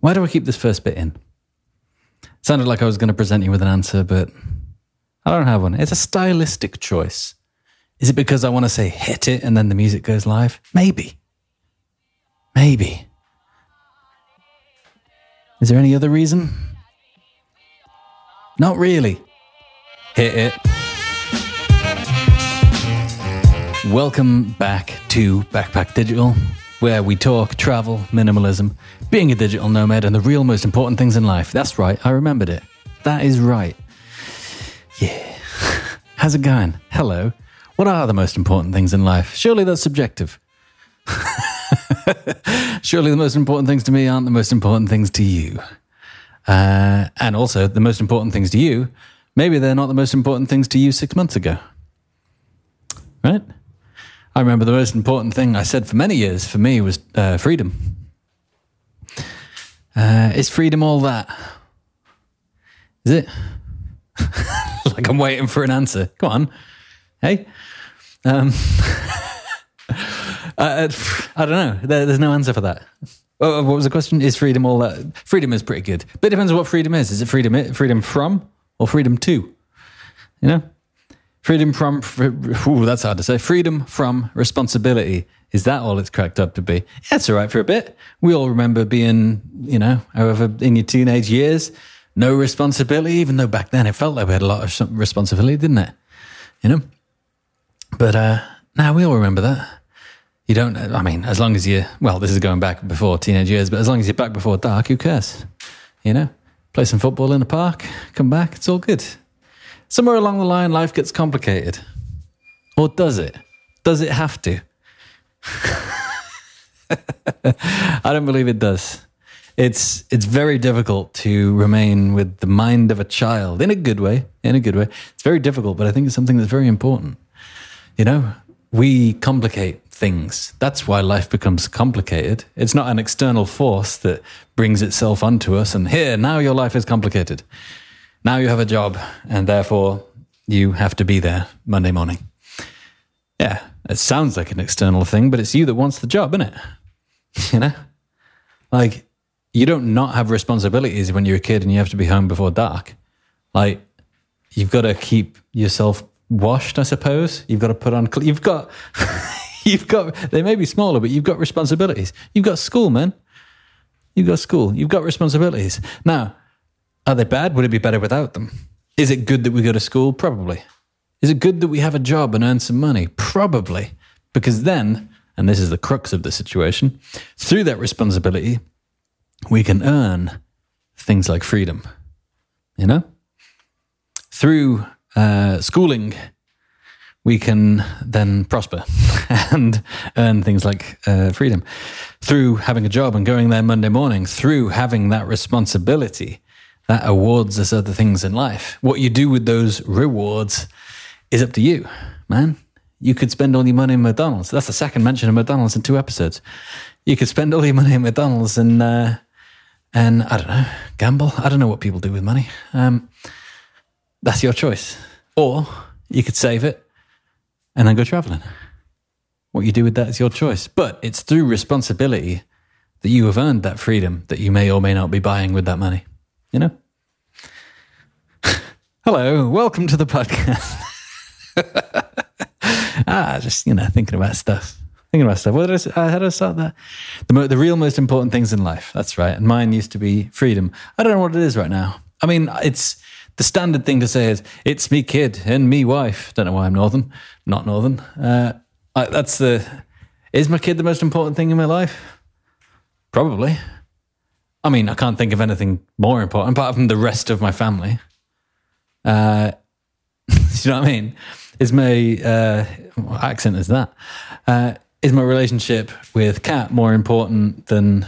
Why do I keep this first bit in? sounded like I was going to present you with an answer, but I don't have one. It's a stylistic choice. Is it because I want to say hit it and then the music goes live? Maybe. Maybe. Is there any other reason? Not really. Hit it. Welcome back to Backpack Digital, where we talk travel, minimalism, being a digital nomad, and the real most important things in life. That's right, I remembered it. That is right. Yeah. How's it going? Hello. What are the most important things in life? Surely that's subjective. Surely the most important things to me aren't the most important things to you. Uh, and also, the most important things to you, maybe they're not the most important things to you six months ago. Right? I remember the most important thing I said for many years for me was uh, freedom. Uh, is freedom all that? Is it? like I'm waiting for an answer. Come on. Hey? Um, uh, I don't know. There, there's no answer for that. Oh, what was the question? Is freedom all that? Freedom is pretty good, but it depends on what freedom is. Is it freedom freedom from or freedom to? You know, freedom from. Ooh, that's hard to say. Freedom from responsibility. Is that all it's cracked up to be? Yeah, it's all right for a bit. We all remember being, you know, however in your teenage years, no responsibility. Even though back then it felt like we had a lot of responsibility, didn't it? You know, but uh, now we all remember that. You don't, I mean, as long as you, well, this is going back before teenage years, but as long as you're back before dark, who cares? You know, play some football in the park, come back, it's all good. Somewhere along the line, life gets complicated. Or does it? Does it have to? I don't believe it does. It's it's very difficult to remain with the mind of a child in a good way. In a good way, it's very difficult, but I think it's something that's very important. You know, we complicate things. That's why life becomes complicated. It's not an external force that brings itself onto us and here, now your life is complicated. Now you have a job and therefore you have to be there Monday morning. Yeah, it sounds like an external thing, but it's you that wants the job, isn't it? you know? Like, you don't not have responsibilities when you're a kid and you have to be home before dark. Like, you've got to keep yourself washed, I suppose. You've got to put on, you've got, you've got, they may be smaller, but you've got responsibilities. You've got school, man. You've got school. You've got responsibilities. Now, are they bad? Would it be better without them? Is it good that we go to school? Probably. Is it good that we have a job and earn some money? Probably. Because then, and this is the crux of the situation, through that responsibility, we can earn things like freedom. You know? Through uh, schooling, we can then prosper and earn things like uh, freedom. Through having a job and going there Monday morning, through having that responsibility, that awards us other things in life. What you do with those rewards is up to you, man. You could spend all your money in McDonald's. That's the second mention of McDonald's in two episodes. You could spend all your money in McDonald's and uh, and I don't know, gamble. I don't know what people do with money. Um, that's your choice. Or you could save it and then go traveling. What you do with that is your choice. But it's through responsibility that you have earned that freedom that you may or may not be buying with that money. You know? Hello, welcome to the podcast. ah, just, you know, thinking about stuff. Thinking about stuff. What did I say? How did I start that? The, the real most important things in life. That's right. And mine used to be freedom. I don't know what it is right now. I mean, it's the standard thing to say is it's me kid and me wife. Don't know why I'm northern, not northern. Uh, I, that's the. Is my kid the most important thing in my life? Probably. I mean, I can't think of anything more important apart from the rest of my family. Uh, you know what I mean? Is my uh, accent is that? Uh, is my relationship with Kat more important than?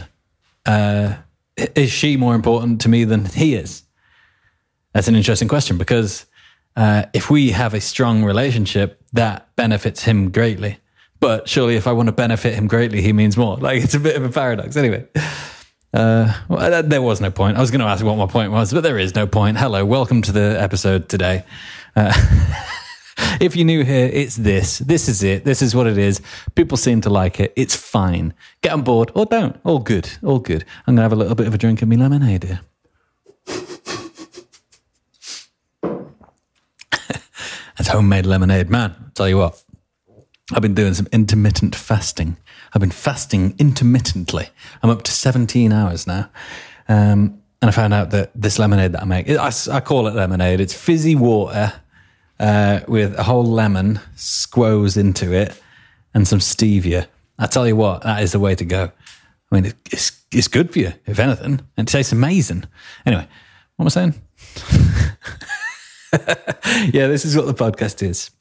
Uh, is she more important to me than he is? That's an interesting question because uh, if we have a strong relationship, that benefits him greatly. But surely, if I want to benefit him greatly, he means more. Like it's a bit of a paradox. Anyway, uh, well, there was no point. I was going to ask what my point was, but there is no point. Hello, welcome to the episode today. Uh, if you're new here, it's this. This is it. This is what it is. People seem to like it. It's fine. Get on board or don't. All good. All good. I'm going to have a little bit of a drink of me lemonade here. That's homemade lemonade. Man, I'll tell you what, I've been doing some intermittent fasting. I've been fasting intermittently. I'm up to 17 hours now. Um, and I found out that this lemonade that I make, I, I call it lemonade. It's fizzy water uh, with a whole lemon squoze into it and some stevia. I tell you what, that is the way to go. I mean, it's, it's good for you, if anything, and it tastes amazing. Anyway, what am I saying? yeah, this is what the podcast is.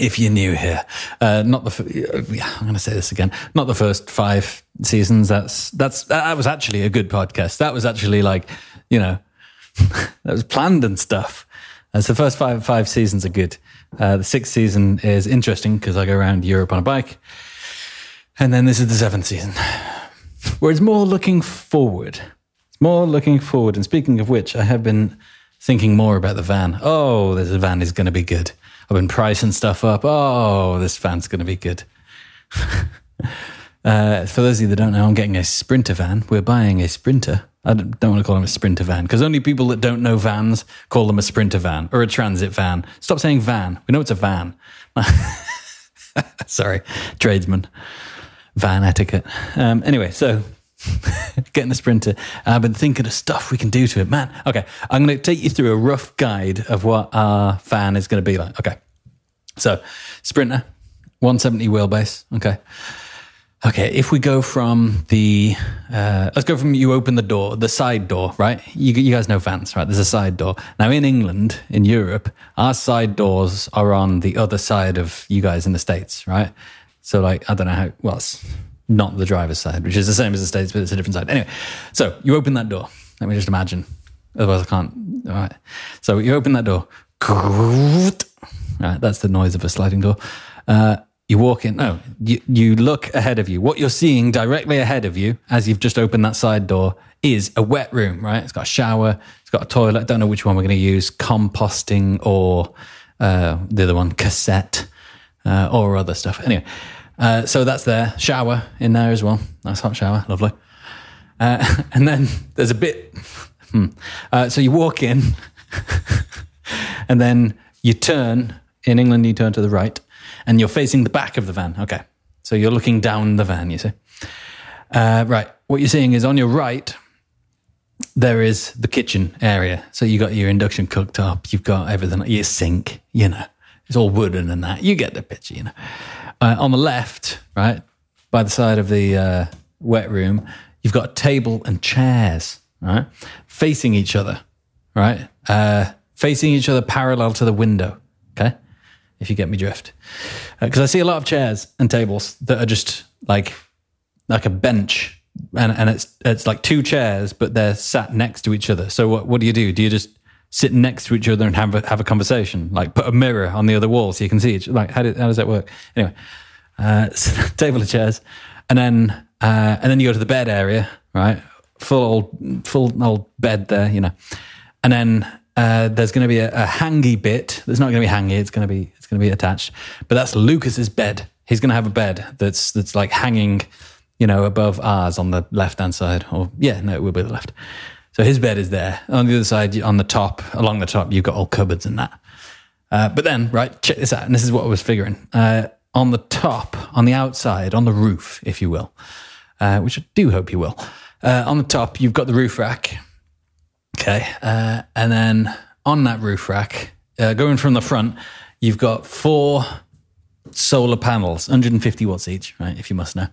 If you're new here, uh, not the yeah, I'm going to say this again. Not the first five seasons. That's that's that was actually a good podcast. That was actually like you know that was planned and stuff. So the first five five seasons are good. Uh, the sixth season is interesting because I go around Europe on a bike, and then this is the seventh season, where it's more looking forward. It's more looking forward. And speaking of which, I have been thinking more about the van. Oh, this van is going to be good. I've been pricing stuff up. Oh, this van's going to be good. uh, for those of you that don't know, I'm getting a Sprinter van. We're buying a Sprinter. I don't, want to call them a Sprinter van because only people that don't know vans call them a Sprinter van or a transit van. Stop saying van. We know it's a van. Sorry, tradesman. Van etiquette. Um, anyway, so getting the sprinter. I've been thinking of stuff we can do to it. Man, okay, I'm going to take you through a rough guide of what our fan is going to be like. Okay, so sprinter, 170 wheelbase. Okay. Okay, if we go from the, uh, let's go from you open the door, the side door, right? You, you guys know vans, right? There's a side door. Now in England, in Europe, our side doors are on the other side of you guys in the States, right? So like, I don't know how, well, it's not the driver's side, which is the same as the States, but it's a different side. Anyway, so you open that door. Let me just imagine. Otherwise, I can't. All right. So you open that door. Right, that's the noise of a sliding door. Uh, you walk in. No, you, you look ahead of you. What you're seeing directly ahead of you as you've just opened that side door is a wet room, right? It's got a shower, it's got a toilet. Don't know which one we're going to use composting or uh, the other one, cassette uh, or other stuff. Anyway, uh, so that's there. Shower in there as well. Nice hot shower. Lovely. Uh, and then there's a bit. Hmm. Uh, so you walk in, and then you turn. In England, you turn to the right, and you're facing the back of the van. Okay. So you're looking down the van, you see. Uh, right. What you're seeing is on your right, there is the kitchen area. So you got your induction cooktop, you've got everything, your sink, you know, it's all wooden and that. You get the picture, you know. Uh, on the left, right, by the side of the uh, wet room, you've got a table and chairs, right, facing each other, right, uh, facing each other parallel to the window. Okay, if you get me drift, because uh, I see a lot of chairs and tables that are just like like a bench, and and it's it's like two chairs, but they're sat next to each other. So what what do you do? Do you just sit next to each other and have a, have a conversation, like put a mirror on the other wall so you can see each. Like how, do, how does that work? Anyway, uh, so table of chairs, and then uh, and then you go to the bed area, right? Full old full old bed there, you know, and then uh, there's going to be a, a hangy bit. There's not going to be hangy. It's going to be it's going to be attached, but that's Lucas's bed. He's going to have a bed that's that's like hanging, you know, above ours on the left hand side, or yeah, no, it will be the left. So his bed is there. On the other side, on the top, along the top, you've got all cupboards and that. Uh, but then, right, check this out. And this is what I was figuring. Uh, on the top, on the outside, on the roof, if you will, uh, which I do hope you will, uh, on the top, you've got the roof rack. Okay. Uh, and then on that roof rack, uh, going from the front, you've got four solar panels, 150 watts each, right? If you must know.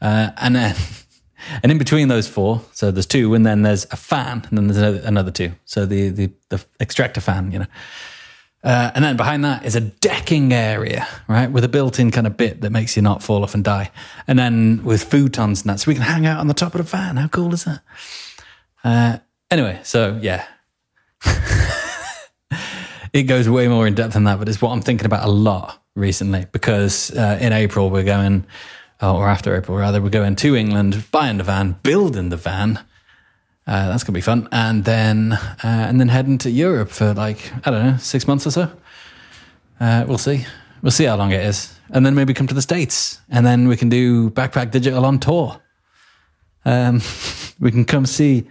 and then and in between those four, so there's two, and then there's a fan, and then there's another, another two. So the, the, the extractor fan, you know. Uh, and then behind that is a decking area, right, with a built-in kind of bit that makes you not fall off and die. And then with futons and that, so we can hang out on the top of the fan. How cool is that? Uh, anyway, so yeah, it goes way more in depth than that, but it's what I'm thinking about a lot recently because uh, in April we're going oh, or after April rather, we're going to England, buying the van, building the van. Uh, that's gonna be fun, and then uh, and then heading to Europe for like I don't know six months or so. Uh, we'll see. We'll see how long it is, and then maybe come to the states, and then we can do Backpack Digital on tour. Um, we can come see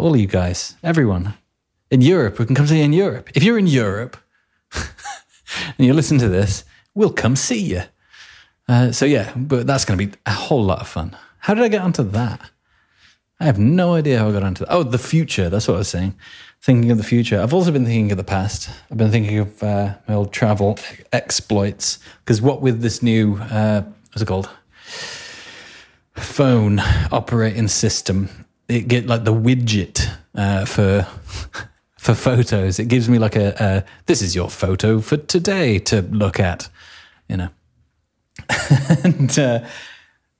all of you guys, everyone in Europe. We can come see you in Europe. If you're in Europe and you listen to this, we'll come see you. Uh, so yeah, but that's going to be a whole lot of fun. How did I get onto that? I have no idea how I got onto that. Oh, the future. That's what I was saying. Thinking of the future. I've also been thinking of the past. I've been thinking of uh, my old travel exploits. Because what with this new, uh, what's it called? Phone operating system, it get like the widget uh, for for photos. It gives me like a, a this is your photo for today to look at, you know. and uh,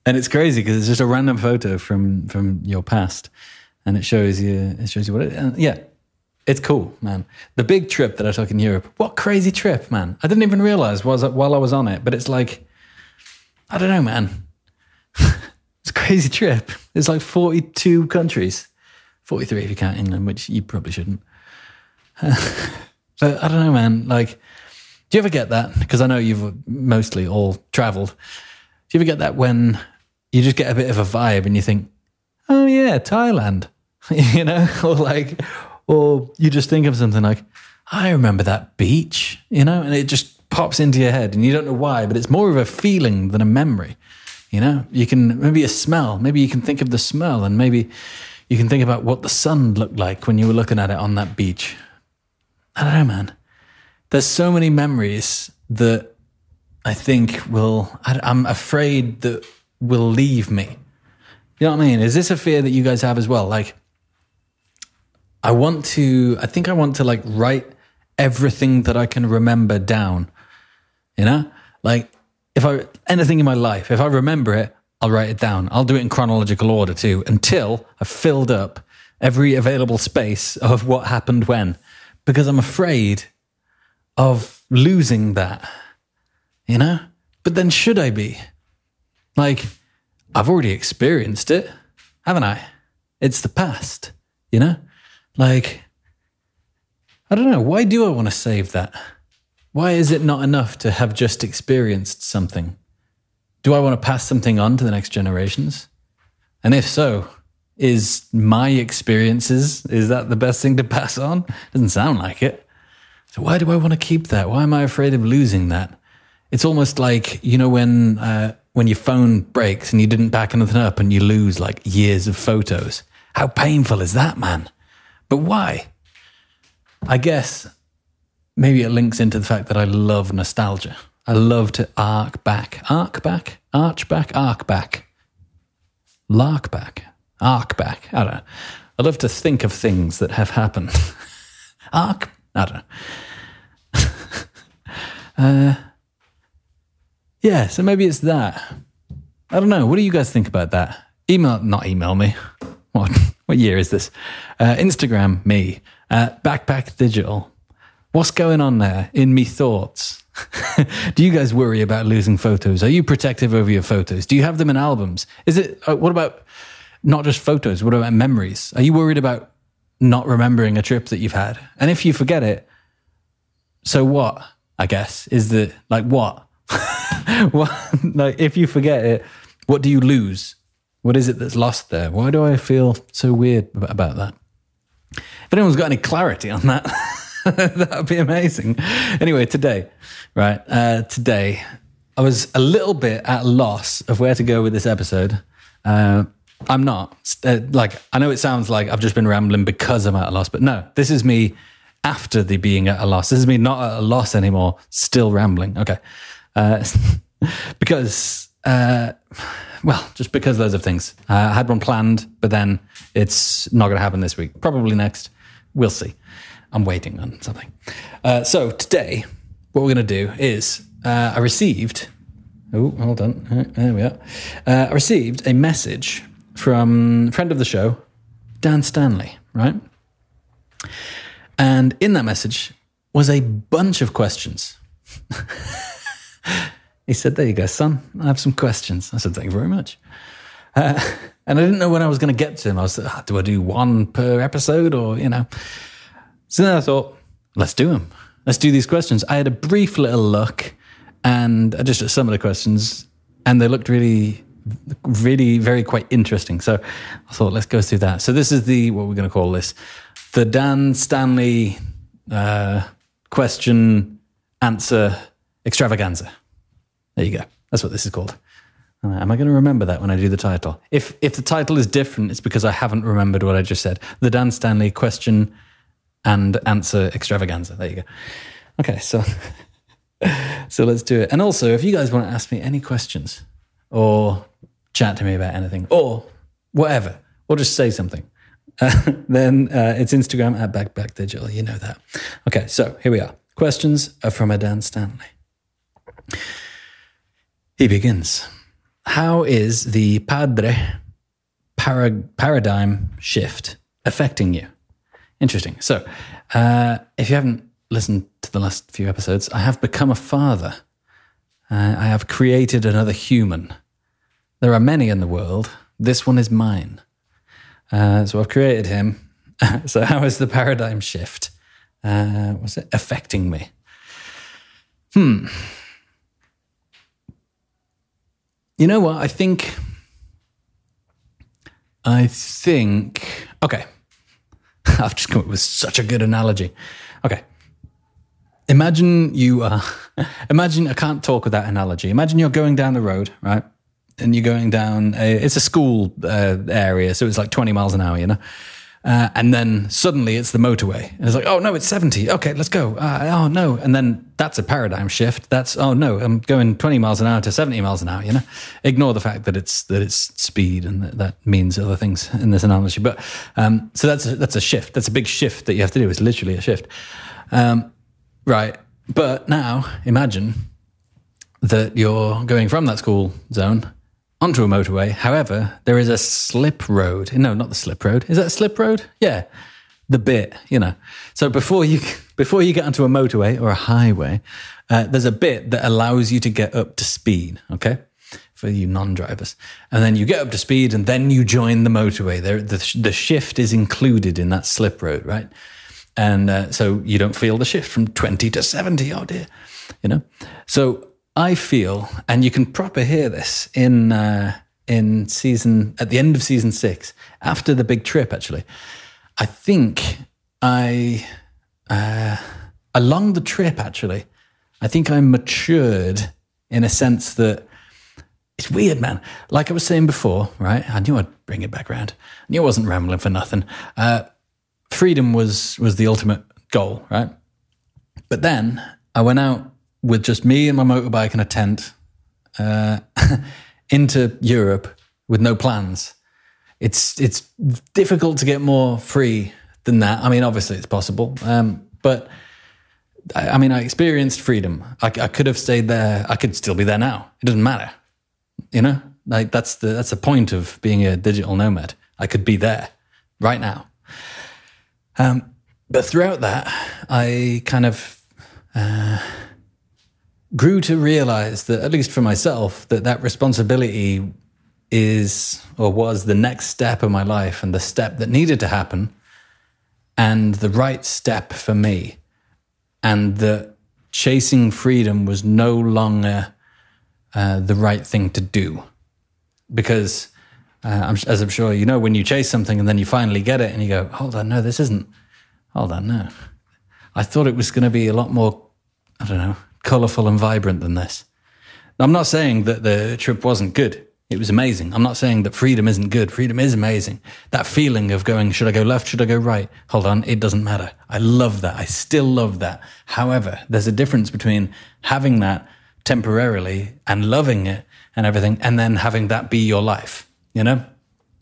and it's crazy because it's just a random photo from from your past, and it shows you it shows you what it. Yeah, it's cool, man. The big trip that I took in Europe. What crazy trip, man! I didn't even realize was while I was on it, but it's like, I don't know, man. crazy trip. It's like forty two countries, forty three if you count England, which you probably shouldn't. but I don't know, man. Like, do you ever get that? Because I know you've mostly all traveled. Do you ever get that when you just get a bit of a vibe and you think, oh yeah, Thailand, you know, or like, or you just think of something like, I remember that beach, you know, and it just pops into your head and you don't know why, but it's more of a feeling than a memory. You know, you can maybe a smell, maybe you can think of the smell and maybe you can think about what the sun looked like when you were looking at it on that beach. I don't know, man. There's so many memories that I think will, I, I'm afraid that will leave me. You know what I mean? Is this a fear that you guys have as well? Like, I want to, I think I want to like write everything that I can remember down. You know? Like, if I, anything in my life, if I remember it, I'll write it down. I'll do it in chronological order too until I've filled up every available space of what happened when because I'm afraid of losing that, you know? But then should I be? Like, I've already experienced it, haven't I? It's the past, you know? Like, I don't know. Why do I want to save that? Why is it not enough to have just experienced something? Do I want to pass something on to the next generations? And if so, is my experiences, is that the best thing to pass on? Doesn't sound like it. So why do I want to keep that? Why am I afraid of losing that? It's almost like, you know, when, uh, when your phone breaks and you didn't back anything up and you lose like years of photos. How painful is that, man? But why? I guess maybe it links into the fact that I love nostalgia. I love to arc back, arc back, arch back, arc back, lark back, arc back. I don't know. I love to think of things that have happened. arc, I don't know. uh, yeah, so maybe it's that. I don't know. What do you guys think about that? Email, not email me. What, what year is this? Uh, Instagram me at Backpack Digital. What's going on there in me thoughts? do you guys worry about losing photos? Are you protective over your photos? Do you have them in albums? Is it, uh, what about not just photos? What about memories? Are you worried about not remembering a trip that you've had? And if you forget it, so what? I guess is the like what? what like if you forget it, what do you lose? What is it that's lost there? Why do I feel so weird about that? If anyone's got any clarity on that, that would be amazing. Anyway, today, right? Uh, today, I was a little bit at loss of where to go with this episode. Uh, I'm not. Uh, like, I know it sounds like I've just been rambling because I'm at a loss, but no, this is me after the being at a loss. This is me not at a loss anymore, still rambling. Okay. Uh, because, uh, well, just because loads of things. Uh, I had one planned, but then it's not going to happen this week. Probably next. We'll see. I'm waiting on something. Uh, so today, what we're going to do is uh, I received. Oh, hold on. Uh, there we are. Uh, I received a message from friend of the show, Dan Stanley, right? And in that message was a bunch of questions. he said, There you go, son. I have some questions. I said, Thank you very much. Uh, and I didn't know when I was going to get to him. I was oh, Do I do one per episode or, you know? So then I thought, Let's do them. let's do these questions. I had a brief little look and I just at some of the questions, and they looked really, really very quite interesting. So I thought, let's go through that. So this is the, what we're going to call this, the Dan Stanley uh, question answer extravaganza. There you go. That's what this is called. Uh, am I going to remember that when I do the title? If if the title is different, it's because I haven't remembered what I just said. The Dan Stanley question and answer extravaganza. There you go. Okay, so so let's do it. And also, if you guys want to ask me any questions or chat to me about anything or whatever, or just say something, uh, then uh, it's Instagram at backpackdigital. You know that. Okay, so here we are. Questions are from a Dan Stanley. He begins. How is the Padre para- paradigm shift affecting you? Interesting. So, uh, if you haven't listened to the last few episodes, I have become a father. Uh, I have created another human. There are many in the world. This one is mine. Uh, so I've created him. so how is the paradigm shift? Uh, was it affecting me? Hmm. You know what? I think. I think. Okay. I've just come up with such a good analogy. Okay. Imagine you imagine, I can't talk with that analogy. Imagine you're going down the road, right? And you're going down, a, it's a school uh, area, so it's like 20 miles an hour, you know? Uh, and then suddenly it's the motorway. And it's like, oh no, it's 70. Okay, let's go. Uh, oh no. And then that's a paradigm shift. That's, oh no, I'm going 20 miles an hour to 70 miles an hour, you know? Ignore the fact that it's, that it's speed and that, that means other things in this analogy. But, um, so that's a, that's a shift. That's a big shift that you have to do. It's literally a shift. Um, right. But now imagine that you're going from that school zone onto a motorway. However, there is a slip road. No, not the slip road. Is that a slip road? Yeah, the bit. You know. So before you before you get onto a motorway or a highway, uh, there's a bit that allows you to get up to speed. Okay. For you non-drivers, and then you get up to speed, and then you join the motorway. There, the, the shift is included in that slip road, right? And uh, so you don't feel the shift from twenty to seventy. Oh dear, you know. So I feel, and you can proper hear this in uh, in season at the end of season six, after the big trip. Actually, I think I uh, along the trip. Actually, I think I matured in a sense that it's weird, man. Like I was saying before, right? I knew I'd bring it back around. I knew I wasn't rambling for nothing. Uh, freedom was was the ultimate goal, right? But then I went out with just me and my motorbike and a tent uh, into Europe with no plans. It's it's difficult to get more free than that. I mean, obviously it's possible, um, but I, I, mean, I experienced freedom. I, I could have stayed there. I could still be there now. It doesn't matter, you know. Like that's the that's the point of being a digital nomad. I could be there right now. Um, but throughout that, I kind of. Uh, grew to realize that, at least for myself, that that responsibility is or was the next step of my life and the step that needed to happen and the right step for me. And that chasing freedom was no longer uh, the right thing to do. Because, uh, as I'm sure you know, when you chase something and then you finally get it and you go, hold on, no, this isn't, hold on, no. I thought it was going to be a lot more, I don't know, colorful and vibrant than this. I'm not saying that the trip wasn't good. It was amazing. I'm not saying that freedom isn't good. Freedom is amazing. That feeling of going, should I go left? Should I go right? Hold on. It doesn't matter. I love that. I still love that. However, there's a difference between having that temporarily and loving it and everything, and then having that be your life. You know,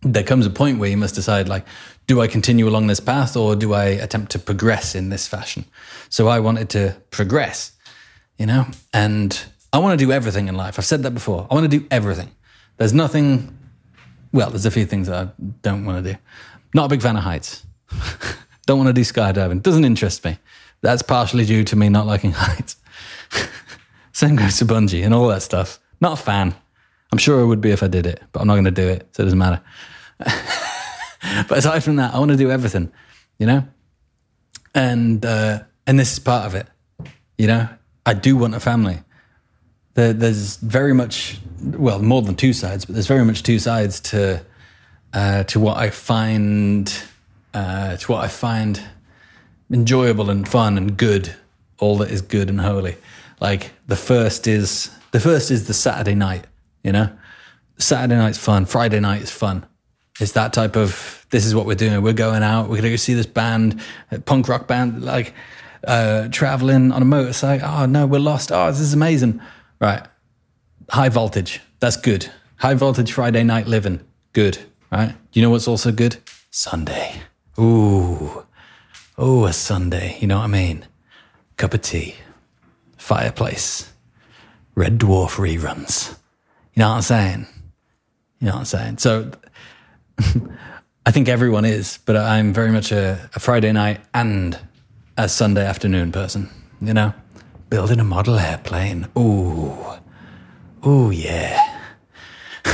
there comes a point where you must decide, like, do I continue along this path or do I attempt to progress in this fashion? So I wanted to progress you know? And I want to do everything in life. I've said that before. I want to do everything. There's nothing, well, there's a few things that I don't want to do. Not a big fan of heights. don't want to do skydiving. Doesn't interest me. That's partially due to me not liking heights. Same goes to bungee and all that stuff. Not a fan. I'm sure I would be if I did it, but I'm not going to do it, so it doesn't matter. but aside from that, I want to do everything, you know? And uh, and this is part of it. You know, I do want a family. There, there's very much, well, more than two sides, but there's very much two sides to uh, to what I find uh, to what I find enjoyable and fun and good. All that is good and holy. Like the first is the first is the Saturday night. You know, Saturday night's fun. Friday night is fun. It's that type of this is what we're doing. We're going out. We're gonna go see this band, punk rock band, like uh, traveling on a motorcycle. Oh no, we're lost. Oh, this is amazing. Right, high voltage. That's good. High voltage Friday night living. Good. Right. You know what's also good? Sunday. Ooh, oh, a Sunday. You know what I mean? Cup of tea, fireplace, Red Dwarf reruns. You know what I'm saying? You know what I'm saying? So I think everyone is, but I'm very much a, a, Friday night and a Sunday afternoon person, you know? Building a model airplane. Ooh. Ooh, yeah. you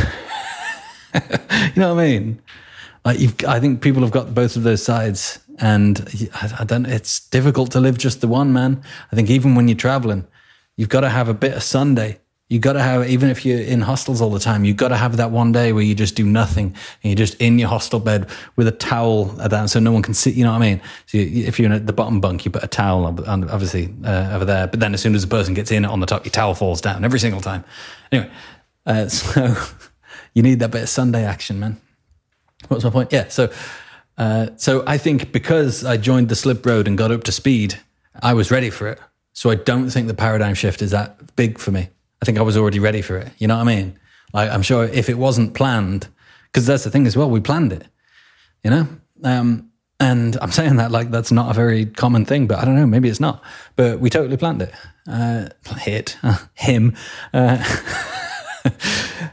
know what I mean? Like you've, I think people have got both of those sides, and I, I don't. It's difficult to live just the one, man. I think even when you're traveling, you've got to have a bit of Sunday. You got to have, even if you're in hostels all the time, you got to have that one day where you just do nothing and you're just in your hostel bed with a towel at that, so no one can see. You know what I mean? So you, if you're in the bottom bunk, you put a towel on, obviously uh, over there. But then as soon as the person gets in on the top, your towel falls down every single time. Anyway, uh, so you need that bit of Sunday action, man. What's my point? Yeah. So, uh, so I think because I joined the slip road and got up to speed, I was ready for it. So I don't think the paradigm shift is that big for me. I think I was already ready for it. You know what I mean? Like I'm sure if it wasn't planned, because that's the thing as well, we planned it. You know, um, and I'm saying that like that's not a very common thing, but I don't know, maybe it's not. But we totally planned it. Uh, hit uh, him. Uh,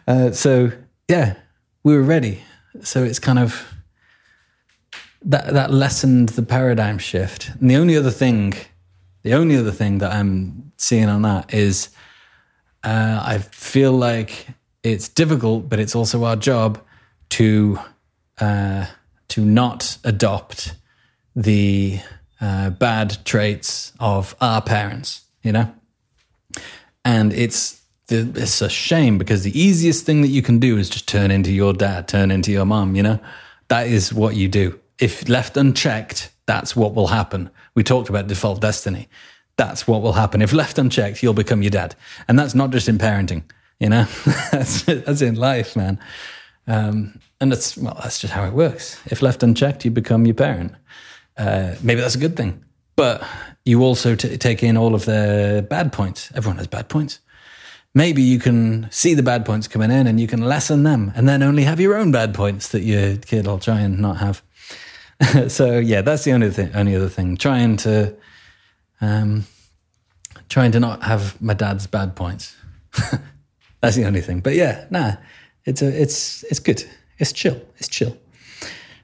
uh, so yeah, we were ready. So it's kind of that that lessened the paradigm shift. And the only other thing, the only other thing that I'm seeing on that is uh, I feel like it's difficult, but it's also our job to uh, to not adopt the uh, bad traits of our parents. You know, and it's it's a shame because the easiest thing that you can do is just turn into your dad, turn into your mom. You know, that is what you do. If left unchecked, that's what will happen. We talked about default destiny that's what will happen. If left unchecked, you'll become your dad. And that's not just in parenting, you know, that's, that's in life, man. Um, and that's, well, that's just how it works. If left unchecked, you become your parent. Uh, maybe that's a good thing. But you also t- take in all of the bad points. Everyone has bad points. Maybe you can see the bad points coming in and you can lessen them and then only have your own bad points that your kid will try and not have. so yeah, that's the only only other thing. Trying to um, trying to not have my dad's bad points. That's the only thing. But yeah, nah, it's a, it's it's good. It's chill. It's chill.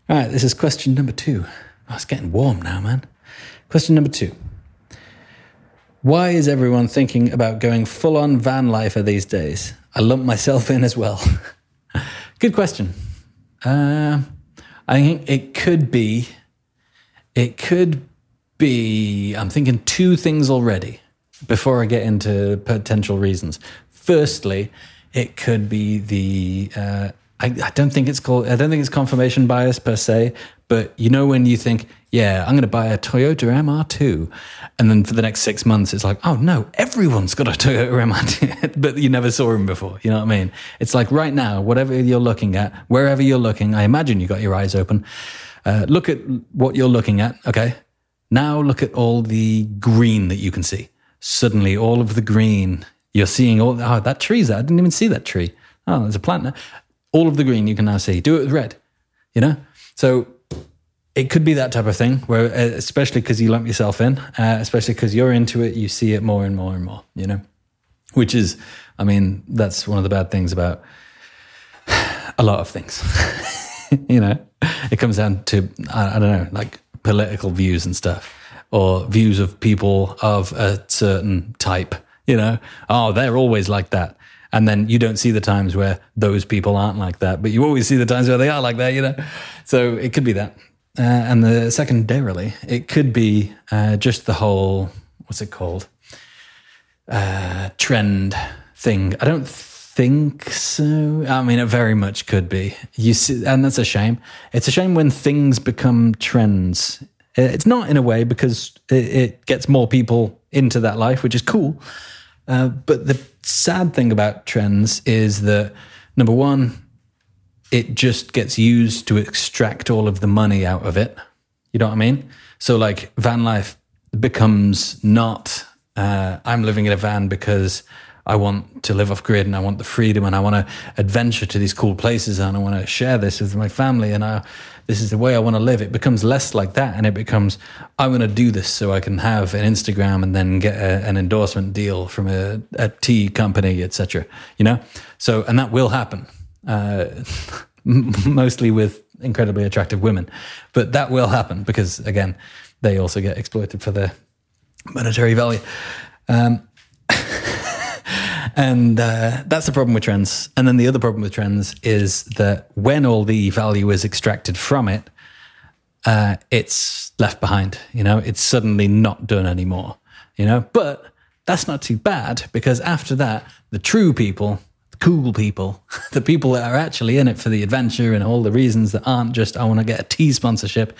All right, this is question number two. Oh, it's getting warm now, man. Question number two. Why is everyone thinking about going full on van lifer these days? I lump myself in as well. Good question. Uh, I think it could be, it could be, I'm thinking two things already before I get into potential reasons. Firstly, it could be the, uh, I, I, don't think it's called, I don't think it's confirmation bias per se, but you know, when you think, yeah, I'm going to buy a Toyota MR2. And then for the next six months, it's like, oh no, everyone's got a Toyota MR2, but you never saw him before. You know what I mean? It's like right now, whatever you're looking at, wherever you're looking, I imagine you got your eyes open. Uh, look at what you're looking at. Okay. Now look at all the green that you can see. Suddenly, all of the green you're seeing. All oh, that tree's there. I didn't even see that tree. Oh, there's a plant now. All of the green you can now see. Do it with red. You know. So it could be that type of thing where, uh, especially because you lump yourself in, uh, especially because you're into it, you see it more and more and more. You know, which is, I mean, that's one of the bad things about a lot of things. you know, it comes down to I, I don't know, like political views and stuff or views of people of a certain type, you know, oh, they're always like that. And then you don't see the times where those people aren't like that, but you always see the times where they are like that, you know? So it could be that. Uh, and the secondarily, it could be uh, just the whole, what's it called? uh, trend thing. I don't think so. I mean, it very much could be. You see, and that's a shame. It's a shame when things become trends. It's not in a way because it, it gets more people into that life, which is cool. Uh, but the sad thing about trends is that number one, it just gets used to extract all of the money out of it. You know what I mean? So, like, van life becomes not, uh, I'm living in a van because I want to live off grid and I want the freedom and I want to adventure to these cool places and I want to share this with my family and I, this is the way I want to live. It becomes less like that and it becomes, I want to do this so I can have an Instagram and then get a, an endorsement deal from a, a tea company, etc. You know? So, and that will happen. Uh, mostly with incredibly attractive women. But that will happen because, again, they also get exploited for their monetary value. Um, and uh, that's the problem with trends. And then the other problem with trends is that when all the value is extracted from it, uh, it's left behind. You know, it's suddenly not done anymore. You know, but that's not too bad because after that, the true people the cool people, the people that are actually in it for the adventure and all the reasons that aren't just, I want to get a tea sponsorship,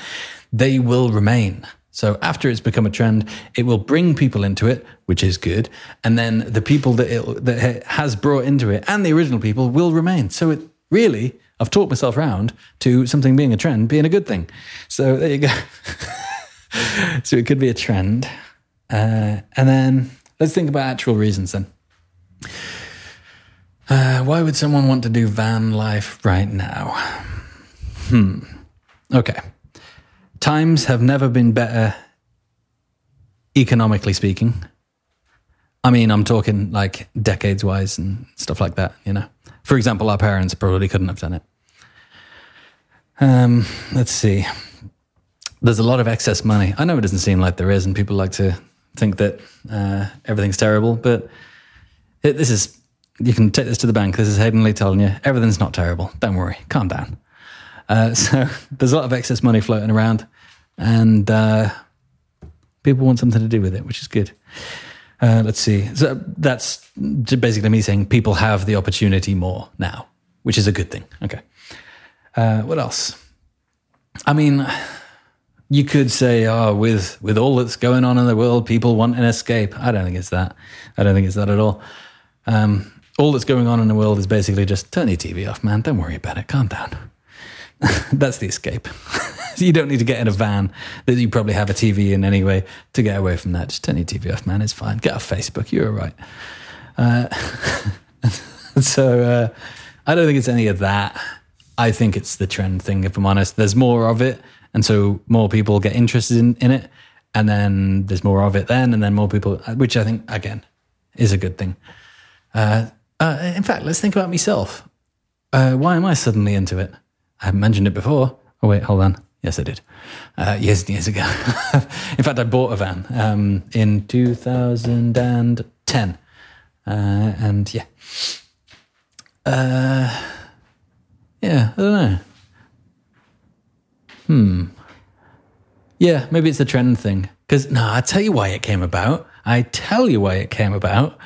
they will remain. So after it's become a trend, it will bring people into it, which is good. And then the people that it, that it has brought into it and the original people will remain. So it really, I've talked myself around to something being a trend being a good thing. So there you go. so it could be a trend. Uh, and then let's think about actual reasons then. Uh, why would someone want to do van life right now? Hmm. Okay. Times have never been better, economically speaking. I mean, I'm talking like decades wise and stuff like that, you know. For example, our parents probably couldn't have done it. Um, let's see. There's a lot of excess money. I know it doesn't seem like there is, and people like to think that uh, everything's terrible, but it, this is you can take this to the bank. This is Hayden Lee telling you everything's not terrible. Don't worry, calm down. Uh, so there's a lot of excess money floating around, and uh, people want something to do with it, which is good. Uh, let's see. So that's basically me saying people have the opportunity more now, which is a good thing. Okay. Uh, what else? I mean, you could say, oh, with with all that's going on in the world, people want an escape. I don't think it's that. I don't think it's that at all. Um, all that's going on in the world is basically just turn your TV off, man. Don't worry about it. Calm down. that's the escape. you don't need to get in a van that you probably have a TV in anyway to get away from that. Just turn your TV off, man. It's fine. Get off Facebook. You're all right. Uh, so uh, I don't think it's any of that. I think it's the trend thing, if I'm honest. There's more of it. And so more people get interested in, in it. And then there's more of it then. And then more people, which I think, again, is a good thing. Uh, uh, in fact, let's think about myself. Uh, why am I suddenly into it? I haven't mentioned it before. Oh, wait, hold on. Yes, I did. Uh, years and years ago. in fact, I bought a van um, in 2010. Uh, and yeah. Uh, yeah, I don't know. Hmm. Yeah, maybe it's a trend thing. Because, no, I tell you why it came about. I tell you why it came about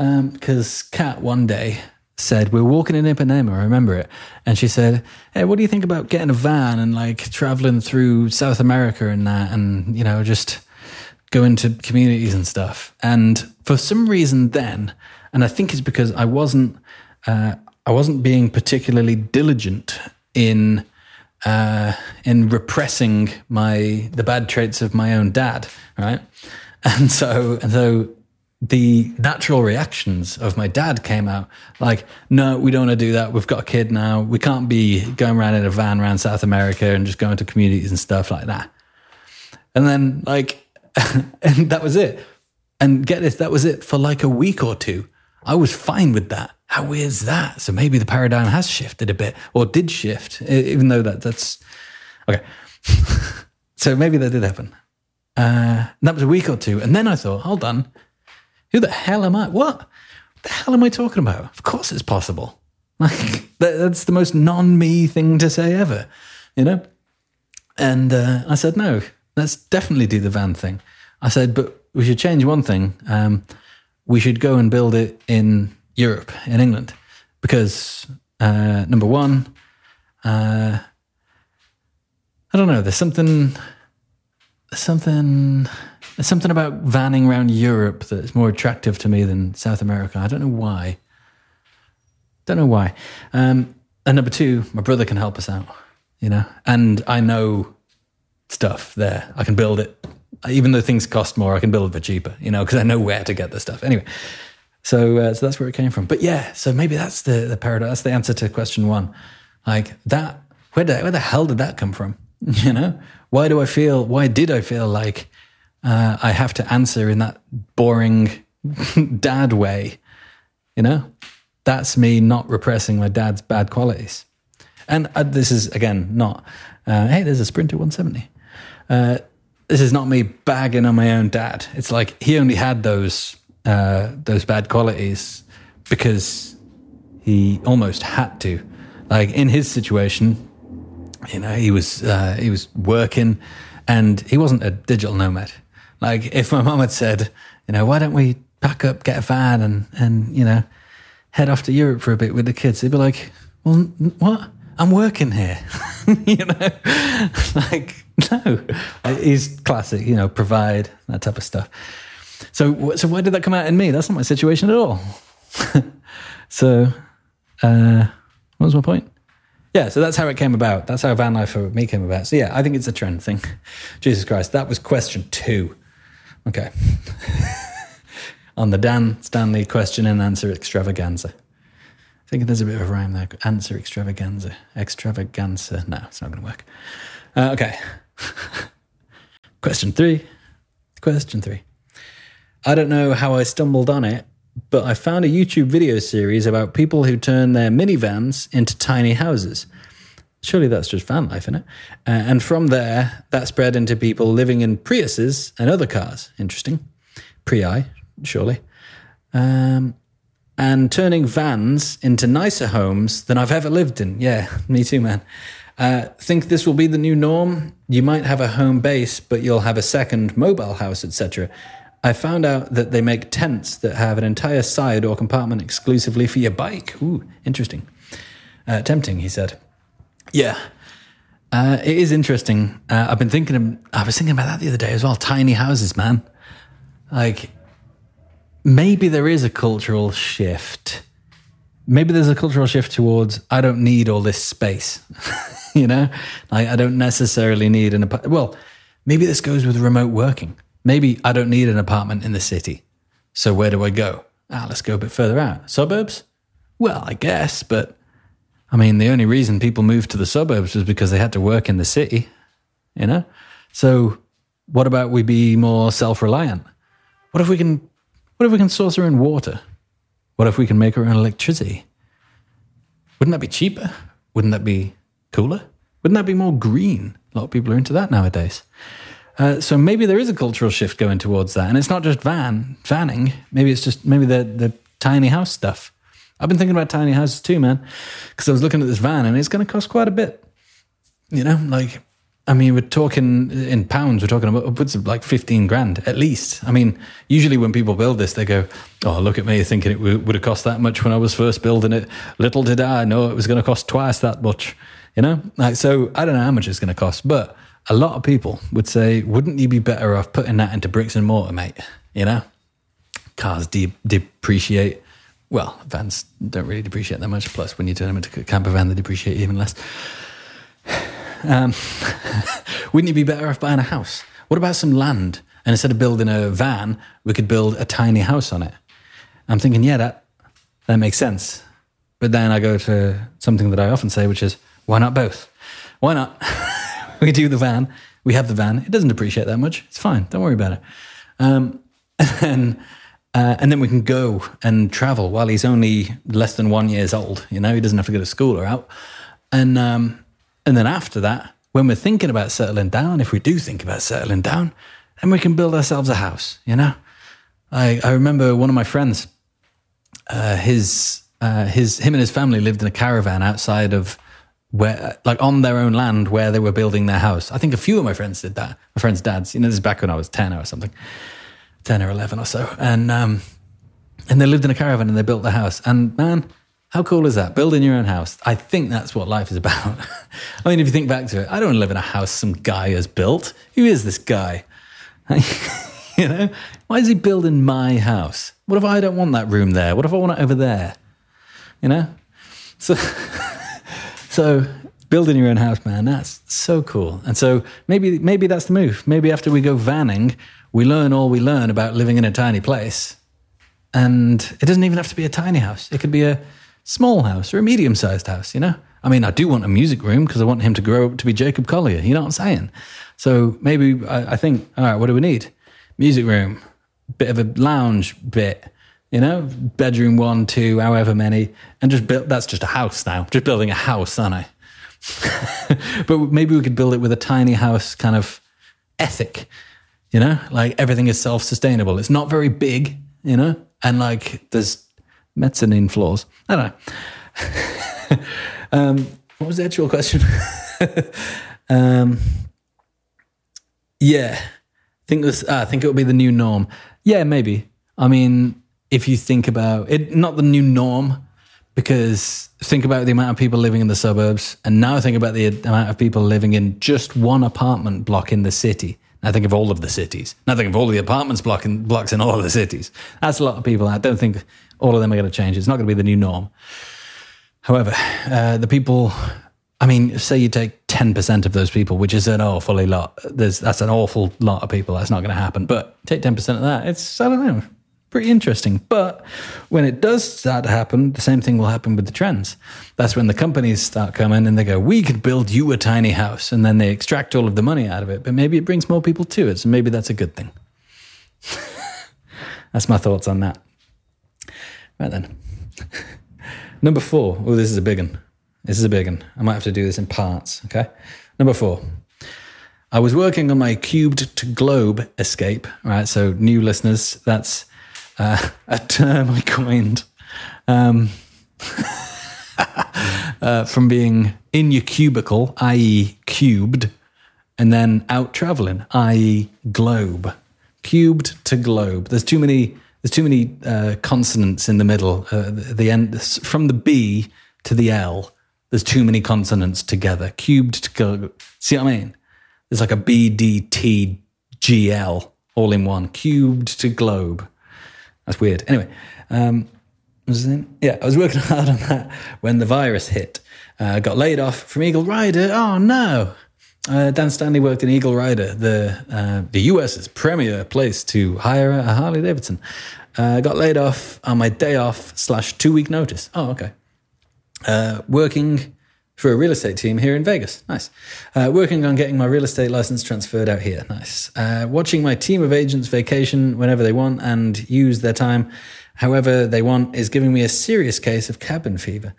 because um, Kat one day said We're walking in Ipanema, I remember it, and she said, "Hey, what do you think about getting a van and like traveling through South America and that, and you know, just going to communities and stuff?" And for some reason, then, and I think it's because I wasn't, uh, I wasn't being particularly diligent in. Uh, in repressing my the bad traits of my own dad, right? And so and so the natural reactions of my dad came out like, no, we don't want to do that. We've got a kid now. We can't be going around in a van around South America and just going to communities and stuff like that. And then, like, and that was it. And get this, that was it for like a week or two. I was fine with that. How weird is that? So maybe the paradigm has shifted a bit or did shift, even though that that's okay. so maybe that did happen. Uh, that was a week or two. And then I thought, hold on who the hell am I? What? the hell am I talking about? Of course it's possible. Like that's the most non-me thing to say ever, you know. And uh, I said, no, let's definitely do the van thing. I said, but we should change one thing. Um, we should go and build it in Europe, in England, because uh, number one, uh, I don't know. There's something, something, there's something about vanning around Europe that's more attractive to me than South America. I don't know why. Don't know why. Um, and number two, my brother can help us out, you know, and I know stuff there. I can build it, even though things cost more. I can build it for cheaper, you know, because I know where to get the stuff. Anyway, so uh, so that's where it came from. But yeah, so maybe that's the the paradox. That's the answer to question one. Like that, where the where the hell did that come from? You know, why do I feel? Why did I feel like uh, I have to answer in that boring dad way? You know, that's me not repressing my dad's bad qualities. And uh, this is again not. Uh, hey, there's a Sprinter 170. Uh, this is not me bagging on my own dad. It's like he only had those uh, those bad qualities because he almost had to. Like in his situation, you know, he was uh, he was working, and he wasn't a digital nomad. Like if my mom had said, you know, why don't we pack up, get a van, and and you know, head off to Europe for a bit with the kids, they'd be like, well, what? I'm working here, you know, like no, he's classic, you know, provide that type of stuff. So, so why did that come out in me? That's not my situation at all. so, uh, what was my point? Yeah, so that's how it came about. That's how van life for me came about. So yeah, I think it's a trend thing. Jesus Christ, that was question two. Okay. On the Dan Stanley question and answer extravaganza I think there's a bit of a rhyme there. Answer extravaganza. Extravaganza. No, it's not going to work. Uh, okay. Question three. Question three. I don't know how I stumbled on it, but I found a YouTube video series about people who turn their minivans into tiny houses. Surely that's just van life, isn't it? Uh, and from there, that spread into people living in Priuses and other cars. Interesting. Prii, surely. Um, and turning vans into nicer homes than I've ever lived in. Yeah, me too, man. Uh, think this will be the new norm? You might have a home base, but you'll have a second mobile house, etc. I found out that they make tents that have an entire side or compartment exclusively for your bike. Ooh, interesting. Uh, tempting, he said. Yeah, uh, it is interesting. Uh, I've been thinking. I was thinking about that the other day as well. Tiny houses, man. Like maybe there is a cultural shift. Maybe there's a cultural shift towards I don't need all this space. you know, like I don't necessarily need an apartment. Well, maybe this goes with remote working. Maybe I don't need an apartment in the city. So where do I go? Ah, let's go a bit further out. Suburbs? Well, I guess, but I mean, the only reason people moved to the suburbs was because they had to work in the city, you know? So what about we be more self reliant? What if we can what if we can source our own water? What if we can make our own electricity? Wouldn't that be cheaper? Wouldn't that be cooler? Wouldn't that be more green? A lot of people are into that nowadays. Uh, so maybe there is a cultural shift going towards that, and it's not just van vanning. Maybe it's just maybe the the tiny house stuff. I've been thinking about tiny houses too, man, because I was looking at this van, and it's going to cost quite a bit. You know, like I mean, we're talking in pounds, we're talking about upwards of like 15 grand at least. I mean, usually when people build this, they go, Oh, look at me thinking it would have cost that much when I was first building it. Little did I know it was going to cost twice that much, you know? Like, so I don't know how much it's going to cost, but a lot of people would say, Wouldn't you be better off putting that into bricks and mortar, mate? You know? Cars de- depreciate. Well, vans don't really depreciate that much. Plus, when you turn them into a camper van, they depreciate even less. Um, wouldn't you be better off buying a house? What about some land? And instead of building a van, we could build a tiny house on it. I'm thinking, yeah, that that makes sense. But then I go to something that I often say, which is, why not both? Why not? we do the van, we have the van. It doesn't depreciate that much. It's fine. Don't worry about it. Um, and uh, and then we can go and travel while he's only less than one years old. You know, he doesn't have to go to school or out. And um, and then after that, when we're thinking about settling down, if we do think about settling down, then we can build ourselves a house, you know? I, I remember one of my friends, uh, his, uh, his, him and his family lived in a caravan outside of where, like on their own land where they were building their house. I think a few of my friends did that. My friends' dads, you know, this is back when I was 10 or something, 10 or 11 or so. And, um, and they lived in a caravan and they built the house. And man, how cool is that? Building your own house. I think that's what life is about. I mean, if you think back to it, I don't live in a house some guy has built. Who is this guy? you know, why is he building my house? What if I don't want that room there? What if I want it over there? You know, so so building your own house, man, that's so cool. And so maybe maybe that's the move. Maybe after we go vanning, we learn all we learn about living in a tiny place, and it doesn't even have to be a tiny house. It could be a small house or a medium sized house. You know, I mean, I do want a music room because I want him to grow up to be Jacob Collier. You know what I'm saying? So maybe I, I think, all right, what do we need? Music room, bit of a lounge bit you know, bedroom one, two, however many, and just build. That's just a house now. Just building a house, aren't I? but maybe we could build it with a tiny house kind of ethic, you know, like everything is self sustainable. It's not very big, you know, and like there's mezzanine floors. I don't know. um, what was the actual question? um, yeah, I think this. Ah, I think it will be the new norm. Yeah, maybe. I mean, if you think about it, not the new norm, because think about the amount of people living in the suburbs, and now think about the amount of people living in just one apartment block in the city. Now think of all of the cities. I think of all the apartments block in, blocks in all of the cities. That's a lot of people. I don't think all of them are going to change. It's not going to be the new norm. However, uh, the people, I mean, say you take 10% of those people, which is an awfully lot. There's, that's an awful lot of people. That's not going to happen. But take 10% of that. It's, I don't know, pretty interesting. But when it does start to happen, the same thing will happen with the trends. That's when the companies start coming and they go, We could build you a tiny house. And then they extract all of the money out of it. But maybe it brings more people to it. So maybe that's a good thing. that's my thoughts on that. Right then. Number four. Oh, this is a big one. This is a big one. I might have to do this in parts. Okay. Number four. I was working on my cubed to globe escape. Right. So, new listeners, that's uh, a term I coined um, uh, from being in your cubicle, i.e., cubed, and then out traveling, i.e., globe. Cubed to globe. There's too many. There's too many uh, consonants in the middle. Uh, the, the end from the B to the L. There's too many consonants together. Cubed to globe. See what I mean? There's like a B D T G L all in one. Cubed to globe. That's weird. Anyway, um, yeah, I was working hard on that when the virus hit. Uh, got laid off from Eagle Rider. Oh no! Uh, Dan Stanley worked in Eagle Rider, the uh, the US's premier place to hire a Harley Davidson. Uh, got laid off on my day off slash two week notice. Oh, okay. Uh, working for a real estate team here in Vegas. Nice. Uh, working on getting my real estate license transferred out here. Nice. Uh, watching my team of agents vacation whenever they want and use their time however they want is giving me a serious case of cabin fever.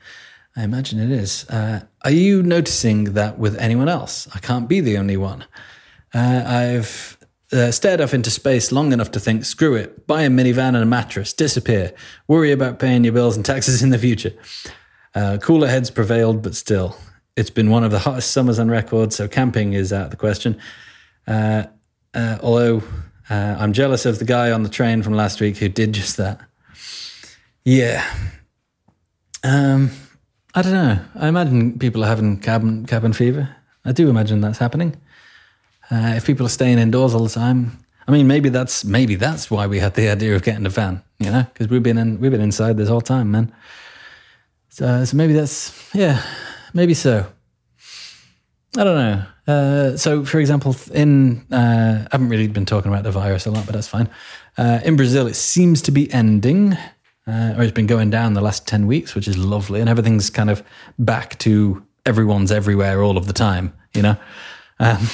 I imagine it is. Uh, are you noticing that with anyone else? I can't be the only one. Uh, I've uh, stared off into space long enough to think, screw it, buy a minivan and a mattress, disappear, worry about paying your bills and taxes in the future. Uh, cooler heads prevailed, but still, it's been one of the hottest summers on record, so camping is out of the question. Uh, uh, although uh, I'm jealous of the guy on the train from last week who did just that. Yeah. Um, I don't know. I imagine people are having cabin cabin fever. I do imagine that's happening. Uh, if people are staying indoors all the time, I mean, maybe that's maybe that's why we had the idea of getting a van. You know, because we've been in we've been inside this whole time, man. So, so maybe that's, yeah, maybe so. I don't know. Uh, so, for example, in uh, I haven't really been talking about the virus a lot, but that's fine. Uh, in Brazil, it seems to be ending, uh, or it's been going down the last ten weeks, which is lovely, and everything's kind of back to everyone's everywhere all of the time. You know, um,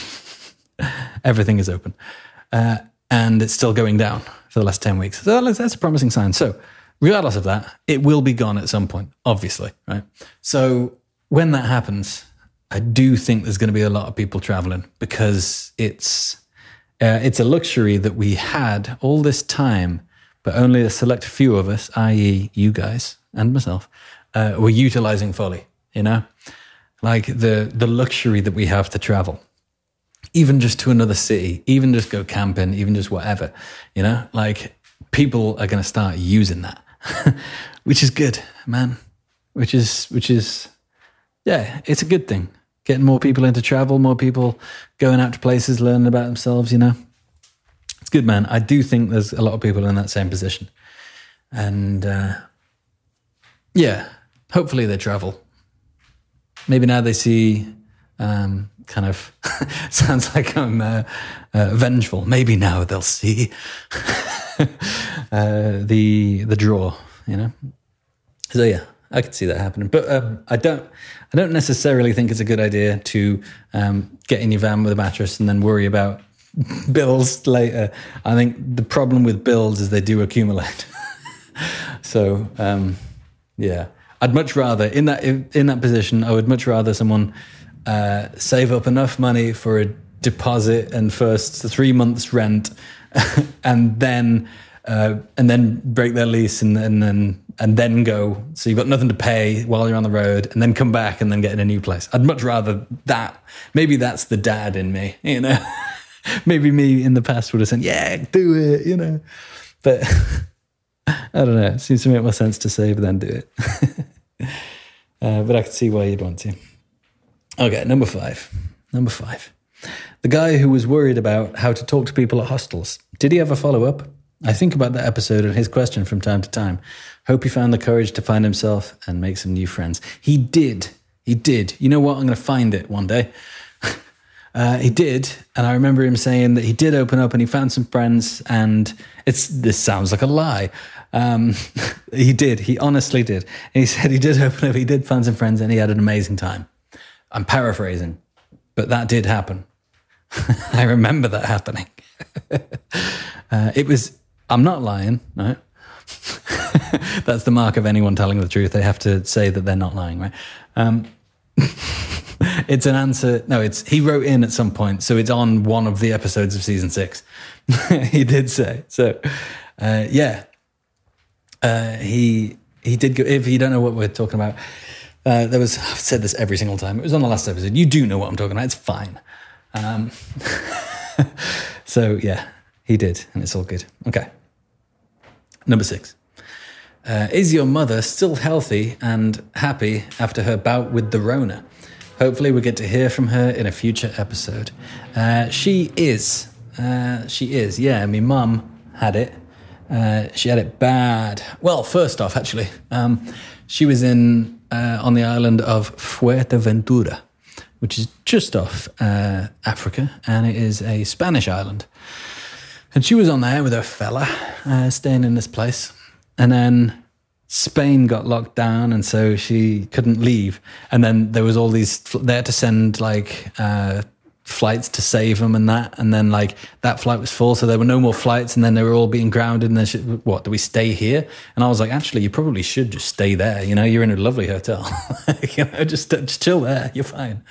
everything is open, uh, and it's still going down for the last ten weeks. So that's a promising sign. So regardless of that, it will be gone at some point, obviously, right? So when that happens, I do think there's going to be a lot of people traveling because it's uh, it's a luxury that we had all this time, but only a select few of us, i.e., you guys and myself, uh, were utilizing fully. You know, like the the luxury that we have to travel, even just to another city, even just go camping, even just whatever. You know, like people are going to start using that, which is good, man. Which is which is yeah, it's a good thing. Getting more people into travel, more people going out to places, learning about themselves. You know, it's good, man. I do think there's a lot of people in that same position, and uh, yeah, hopefully they travel. Maybe now they see um, kind of sounds like I'm uh, uh, vengeful. Maybe now they'll see uh, the the draw. You know. So yeah, I could see that happening, but um, I don't. I don't necessarily think it's a good idea to um, get in your van with a mattress and then worry about bills later. I think the problem with bills is they do accumulate. so um, yeah, I'd much rather in that in that position. I would much rather someone uh, save up enough money for a deposit and first three months rent, and then uh, and then break their lease and, and then and then go. So you've got nothing to pay while you're on the road, and then come back and then get in a new place. I'd much rather that. Maybe that's the dad in me, you know. Maybe me in the past would have said, "Yeah, do it," you know. But I don't know. It seems to make more sense to save than do it. uh, but I can see why you'd want to. Okay, number five. Number five. The guy who was worried about how to talk to people at hostels. Did he ever follow up? I think about that episode and his question from time to time. Hope he found the courage to find himself and make some new friends. He did. He did. You know what? I'm going to find it one day. uh, he did, and I remember him saying that he did open up and he found some friends. And it's this sounds like a lie. Um, he did. He honestly did. And he said he did open up. He did find some friends, and he had an amazing time. I'm paraphrasing, but that did happen. I remember that happening. uh, it was, I'm not lying, right? That's the mark of anyone telling the truth. They have to say that they're not lying, right? Um, it's an answer. No, it's he wrote in at some point, so it's on one of the episodes of season six. he did say so. Uh, yeah, uh, he he did. Go, if you don't know what we're talking about, uh, there was, I've said this every single time. It was on the last episode. You do know what I'm talking about. It's fine. Um, so, yeah, he did, and it's all good. Okay. Number six. Uh, is your mother still healthy and happy after her bout with the Rona? Hopefully, we get to hear from her in a future episode. Uh, she is. Uh, she is. Yeah, my mum had it. Uh, she had it bad. Well, first off, actually, um, she was in uh, on the island of Fuerteventura, which is just off uh, Africa, and it is a Spanish island. And she was on there with her fella, uh, staying in this place. And then Spain got locked down, and so she couldn't leave. And then there was all these, they had to send like uh, flights to save them and that. And then like that flight was full, so there were no more flights, and then they were all being grounded. And then she, what do we stay here? And I was like, actually, you probably should just stay there. You know, you're in a lovely hotel. you know, just just chill there. You're fine.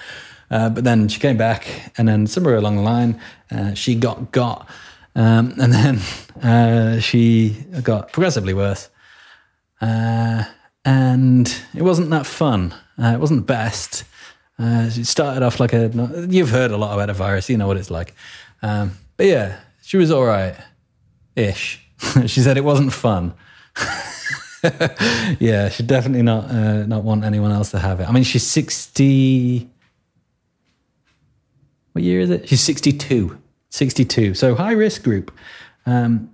Uh, but then she came back, and then somewhere along the line, uh, she got got, um, and then uh, she got progressively worse. Uh, and it wasn't that fun. Uh, it wasn't the best. Uh, it started off like a. You've heard a lot about a virus. You know what it's like. Um, but yeah, she was all right, ish. she said it wasn't fun. yeah, she definitely not uh, not want anyone else to have it. I mean, she's sixty. What year is it? She's sixty-two. Sixty-two. So high risk group. Um,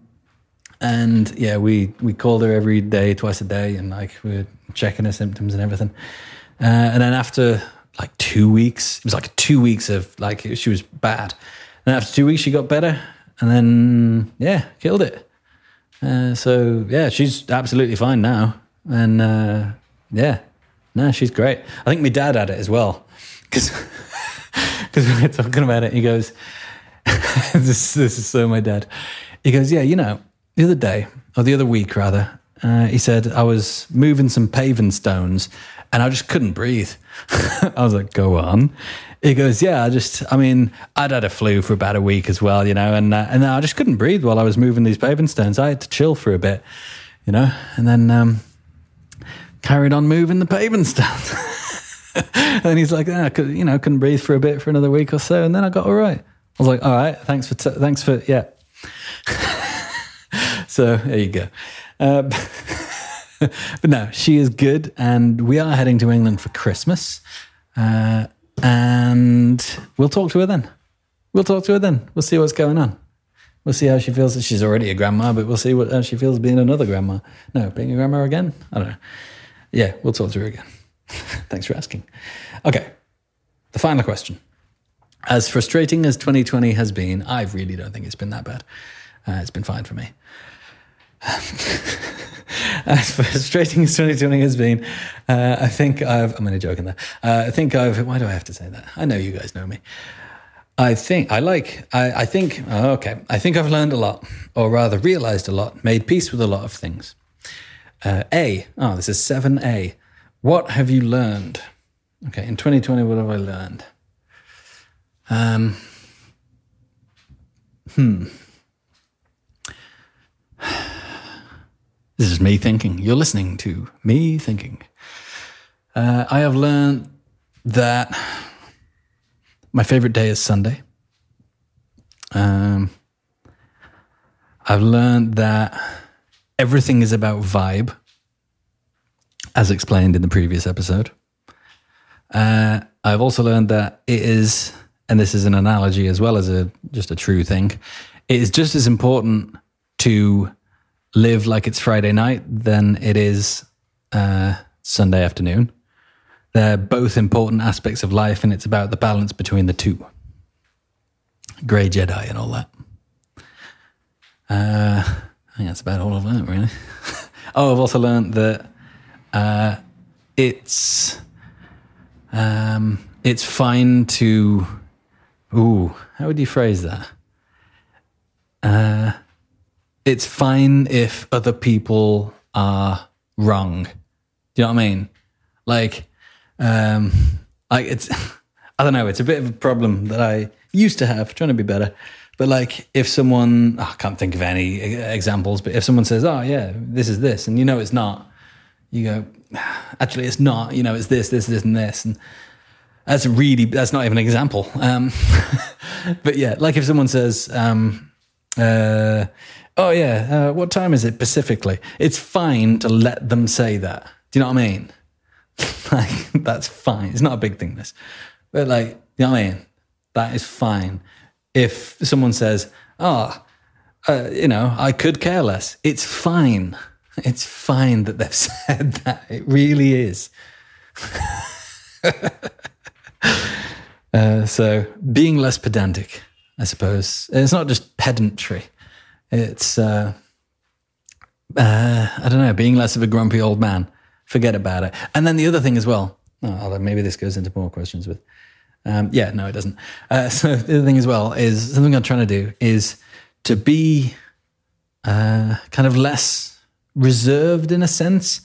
and yeah, we we called her every day, twice a day, and like we are checking her symptoms and everything. Uh, and then after like two weeks. It was like two weeks of like she was bad. And after two weeks, she got better, and then yeah, killed it. Uh, so yeah, she's absolutely fine now, and uh, yeah, no, she's great. I think my dad had it as well because because we were talking about it. He goes, this, "This is so my dad." He goes, "Yeah, you know, the other day or the other week rather." Uh, he said I was moving some paving stones and I just couldn't breathe. I was like, go on. He goes, yeah, I just, I mean, I'd had a flu for about a week as well, you know, and uh, and I just couldn't breathe while I was moving these paving stones. I had to chill for a bit, you know, and then um, carried on moving the paving stones. and he's like, I you know, couldn't breathe for a bit for another week or so, and then I got all right. I was like, all right, thanks for, t- thanks for, yeah. so there you go. Uh, but no, she is good, and we are heading to England for Christmas. Uh, and we'll talk to her then. We'll talk to her then. We'll see what's going on. We'll see how she feels. She's already a grandma, but we'll see what how she feels being another grandma. No, being a grandma again. I don't know. Yeah, we'll talk to her again. Thanks for asking. Okay, the final question. As frustrating as 2020 has been, I really don't think it's been that bad. Uh, it's been fine for me. as frustrating as 2020 has been, uh, I think I've, I'm only joking there. Uh, I think I've, why do I have to say that? I know you guys know me. I think, I like, I, I think, oh, okay, I think I've learned a lot, or rather realized a lot, made peace with a lot of things. Uh, a, oh, this is 7A. What have you learned? Okay, in 2020, what have I learned? Um, hmm. This is me thinking. You're listening to me thinking. Uh, I have learned that my favorite day is Sunday. Um, I've learned that everything is about vibe, as explained in the previous episode. Uh, I've also learned that it is, and this is an analogy as well as a just a true thing. It is just as important to live like it's Friday night than it is uh, Sunday afternoon. They're both important aspects of life, and it's about the balance between the two. Grey Jedi and all that. Uh, I think that's about all of that, really. oh, I've also learned that uh, it's um, it's fine to. Ooh, how would you phrase that? Uh, it's fine if other people are wrong. Do you know what I mean? Like, um, like it's, I don't know, it's a bit of a problem that I used to have, trying to be better. But like, if someone, oh, I can't think of any examples, but if someone says, "Oh yeah, this is this," and you know it's not, you go, "Actually, it's not." You know, it's this, this, this, and this, and that's really that's not even an example. Um, but yeah, like if someone says, um, uh, oh yeah, uh, what time is it Pacifically? It's fine to let them say that. Do you know what I mean? like that's fine. It's not a big thing. This, but like you know what I mean. That is fine. If someone says, "Oh, uh, you know, I could care less," it's fine. It's fine that they've said that. It really is. uh, so being less pedantic, I suppose. It's not just pedantry it's uh, uh, I don't know, being less of a grumpy old man. Forget about it. And then the other thing as well. Oh, maybe this goes into more questions with. Um, yeah, no, it doesn't. Uh, so the other thing as well is something I'm trying to do is to be uh, kind of less reserved in a sense.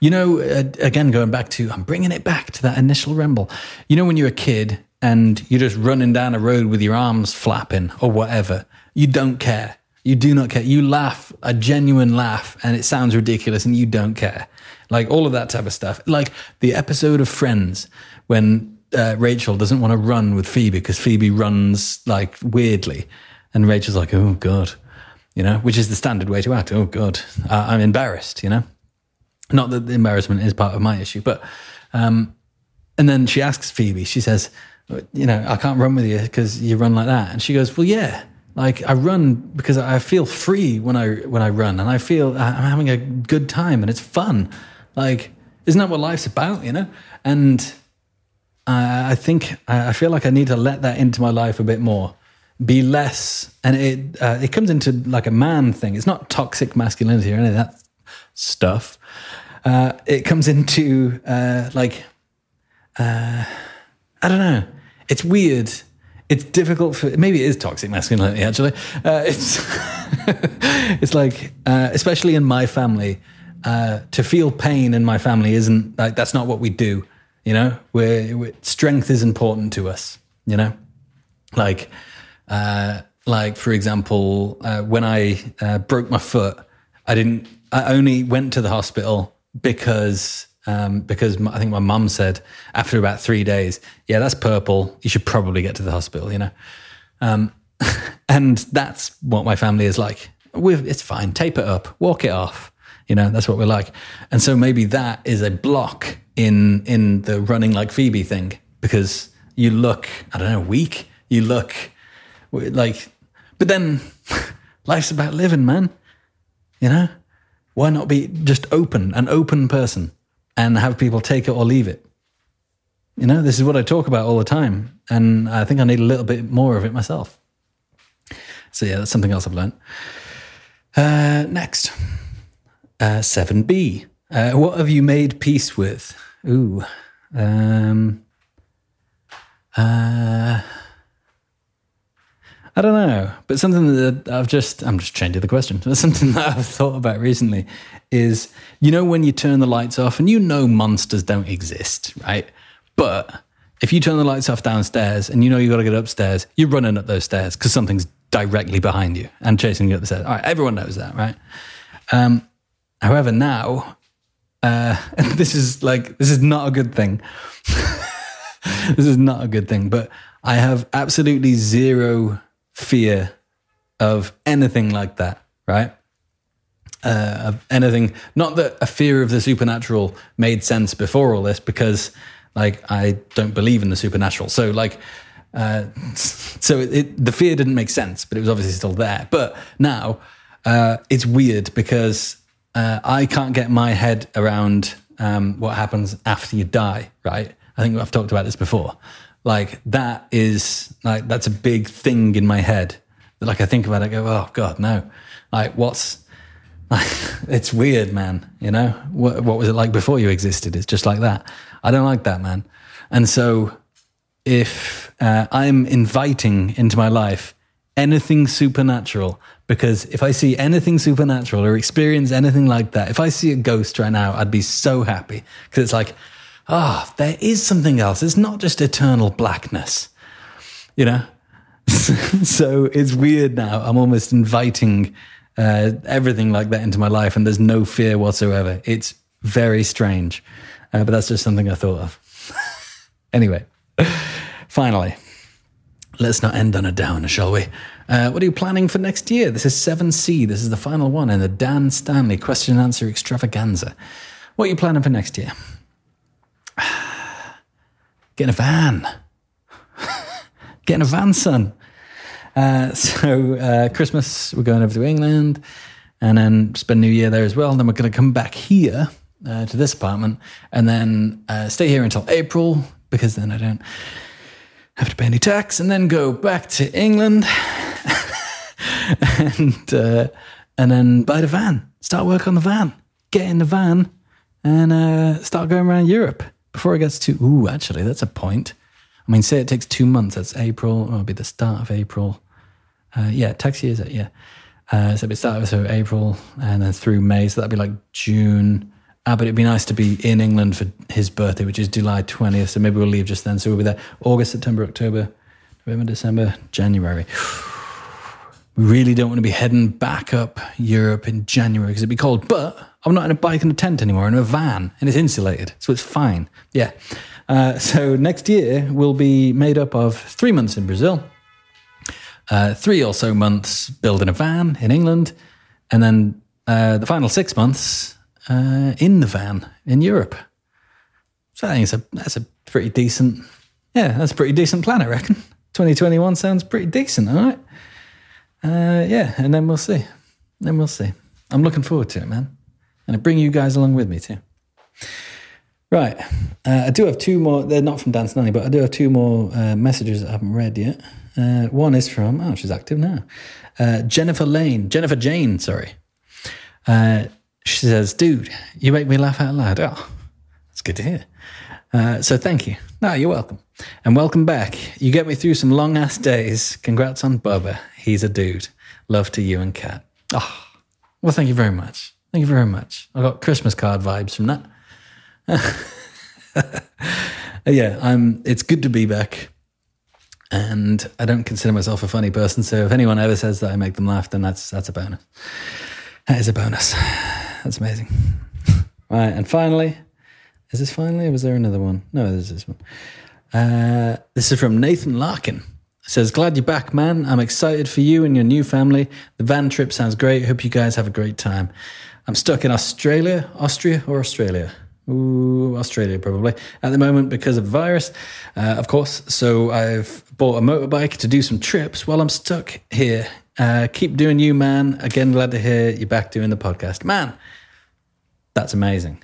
You know, uh, again, going back to, I'm bringing it back to that initial ramble. You know, when you're a kid and you're just running down a road with your arms flapping or whatever, you don't care. You do not care. You laugh a genuine laugh and it sounds ridiculous and you don't care. Like all of that type of stuff. Like the episode of Friends when uh, Rachel doesn't want to run with Phoebe because Phoebe runs like weirdly. And Rachel's like, oh, God, you know, which is the standard way to act. Oh, God, uh, I'm embarrassed, you know? Not that the embarrassment is part of my issue, but, um, and then she asks Phoebe, she says, you know, I can't run with you because you run like that. And she goes, well, yeah, like I run because I feel free when I when I run, and I feel I'm having a good time, and it's fun. Like, isn't that what life's about, you know? And I, I think I feel like I need to let that into my life a bit more, be less, and it uh, it comes into like a man thing. It's not toxic masculinity or any of that stuff. Uh, it comes into uh, like uh, I don't know. It's weird it's difficult for maybe it is toxic masculinity actually. Uh, it's it's like uh, especially in my family uh, to feel pain in my family isn't like that's not what we do you know? Where we're, strength is important to us you know? Like uh, like for example uh, when i uh, broke my foot i didn't i only went to the hospital because um, because I think my mum said after about three days, yeah, that's purple. You should probably get to the hospital, you know. Um, and that's what my family is like. we've, it's fine. Tape it up, walk it off. You know, that's what we're like. And so maybe that is a block in in the running like Phoebe thing because you look, I don't know, weak. You look like, but then life's about living, man. You know, why not be just open, an open person, and have people take it or leave it? You know, this is what I talk about all the time, and I think I need a little bit more of it myself. So yeah, that's something else I've learned. Uh, next, uh, seven B. Uh, what have you made peace with? Ooh, um, uh, I don't know, but something that I've just, I'm just changing the question. Something that I've thought about recently is, you know, when you turn the lights off and you know monsters don't exist, right? But if you turn the lights off downstairs and you know you got to get upstairs, you're running up those stairs because something's directly behind you and chasing you up the stairs. All right, everyone knows that, right? Um, however, now, uh, this is like, this is not a good thing. this is not a good thing, but I have absolutely zero fear of anything like that, right? Uh, of anything, not that a fear of the supernatural made sense before all this, because like I don't believe in the supernatural. So like, uh, so it, it, the fear didn't make sense, but it was obviously still there. But now uh, it's weird because uh, I can't get my head around um, what happens after you die. Right? I think I've talked about this before. Like that is like that's a big thing in my head. Like I think about it, I go, oh god, no. Like what's it's weird, man. You know what? What was it like before you existed? It's just like that. I don't like that, man. And so, if uh, I'm inviting into my life anything supernatural, because if I see anything supernatural or experience anything like that, if I see a ghost right now, I'd be so happy because it's like ah, oh, there is something else. It's not just eternal blackness, you know? so it's weird now. I'm almost inviting uh, everything like that into my life, and there's no fear whatsoever. It's very strange, uh, but that's just something I thought of. anyway, finally, let's not end on a downer, shall we? Uh, what are you planning for next year? This is 7C. This is the final one in the Dan Stanley question and answer extravaganza. What are you planning for next year? Getting a van. Getting a van, son. Uh, so uh, Christmas, we're going over to England, and then spend New Year there as well. And then we're going to come back here uh, to this apartment, and then uh, stay here until April because then I don't have to pay any tax, and then go back to England, and uh, and then buy the van, start work on the van, get in the van, and start going around Europe before it gets to, ooh, actually, that's a point. I mean, say it takes two months. That's April, or it'll be the start of April. Uh, yeah, tax year is it? Yeah. Uh, so it'll be start of so April and then through May. So that'd be like June. Ah, but it'd be nice to be in England for his birthday, which is July 20th. So maybe we'll leave just then. So we'll be there August, September, October, November, December, January. We really don't want to be heading back up Europe in January because it'd be cold. But I'm not in a bike and a tent anymore. I'm in a van and it's insulated, so it's fine. Yeah. Uh, so next year will be made up of three months in Brazil, uh, three or so months building a van in England, and then uh, the final six months uh, in the van in Europe. So I think it's a, that's a pretty decent, yeah, that's a pretty decent plan, I reckon. 2021 sounds pretty decent, all right? Uh, yeah, and then we'll see. Then we'll see. I'm looking forward to it, man and I bring you guys along with me too. Right. Uh, I do have two more. They're not from Dan Stanley, but I do have two more uh, messages I haven't read yet. Uh, one is from, oh, she's active now. Uh, Jennifer Lane, Jennifer Jane, sorry. Uh, she says, dude, you make me laugh out loud. Oh, that's good to hear. Uh, so thank you. No, you're welcome. And welcome back. You get me through some long ass days. Congrats on Bubba. He's a dude. Love to you and Kat. Oh, well, thank you very much. Thank you very much. I got Christmas card vibes from that. Yeah, I'm. It's good to be back, and I don't consider myself a funny person. So if anyone ever says that I make them laugh, then that's that's a bonus. That is a bonus. That's amazing. right, and finally, is this finally, or was there another one? No, there's this one. Uh, this is from Nathan Larkin. says, Glad you're back, man. I'm excited for you and your new family. The van trip sounds great. Hope you guys have a great time. I'm stuck in Australia, Austria, or Australia? Ooh, Australia probably at the moment because of virus, uh, of course. So I've bought a motorbike to do some trips while I'm stuck here. Uh, keep doing you, man. Again, glad to hear you're back doing the podcast, man. That's amazing.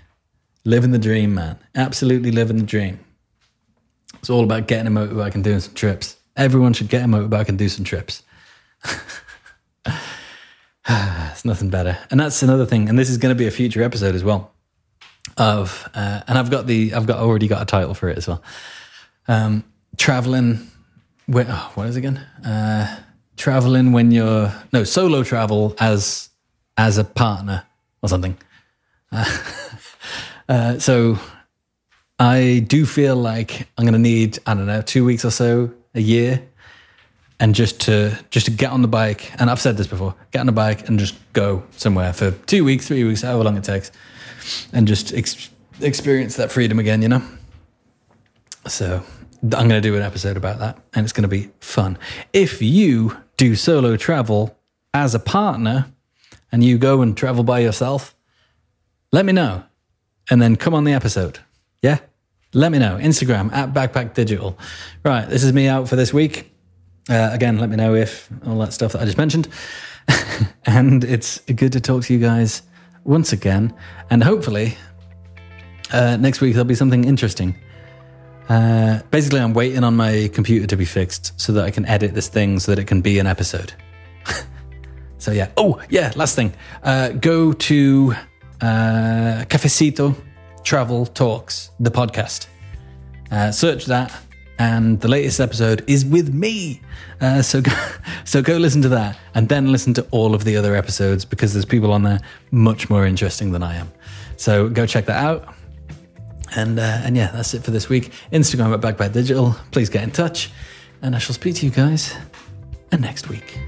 Living the dream, man. Absolutely living the dream. It's all about getting a motorbike and doing some trips. Everyone should get a motorbike and do some trips. it's nothing better. And that's another thing. And this is going to be a future episode as well. Of uh, and I've got the I've got already got a title for it as well. Um, traveling. Where, oh, what is it again? Uh, traveling when you're no solo travel as as a partner or something. Uh, uh, so I do feel like I'm going to need I don't know two weeks or so a year and just to just to get on the bike and i've said this before get on the bike and just go somewhere for two weeks three weeks however long it takes and just ex- experience that freedom again you know so i'm going to do an episode about that and it's going to be fun if you do solo travel as a partner and you go and travel by yourself let me know and then come on the episode yeah let me know. Instagram at Backpack Digital. Right, this is me out for this week. Uh, again, let me know if all that stuff that I just mentioned. and it's good to talk to you guys once again. And hopefully, uh, next week there'll be something interesting. Uh, basically, I'm waiting on my computer to be fixed so that I can edit this thing so that it can be an episode. so, yeah. Oh, yeah, last thing. Uh, go to uh, Cafecito Travel Talks, the podcast. Uh, search that, and the latest episode is with me. Uh, so, go, so go listen to that, and then listen to all of the other episodes because there's people on there much more interesting than I am. So go check that out. And uh, and yeah, that's it for this week. Instagram at Backpack Digital. Please get in touch, and I shall speak to you guys next week.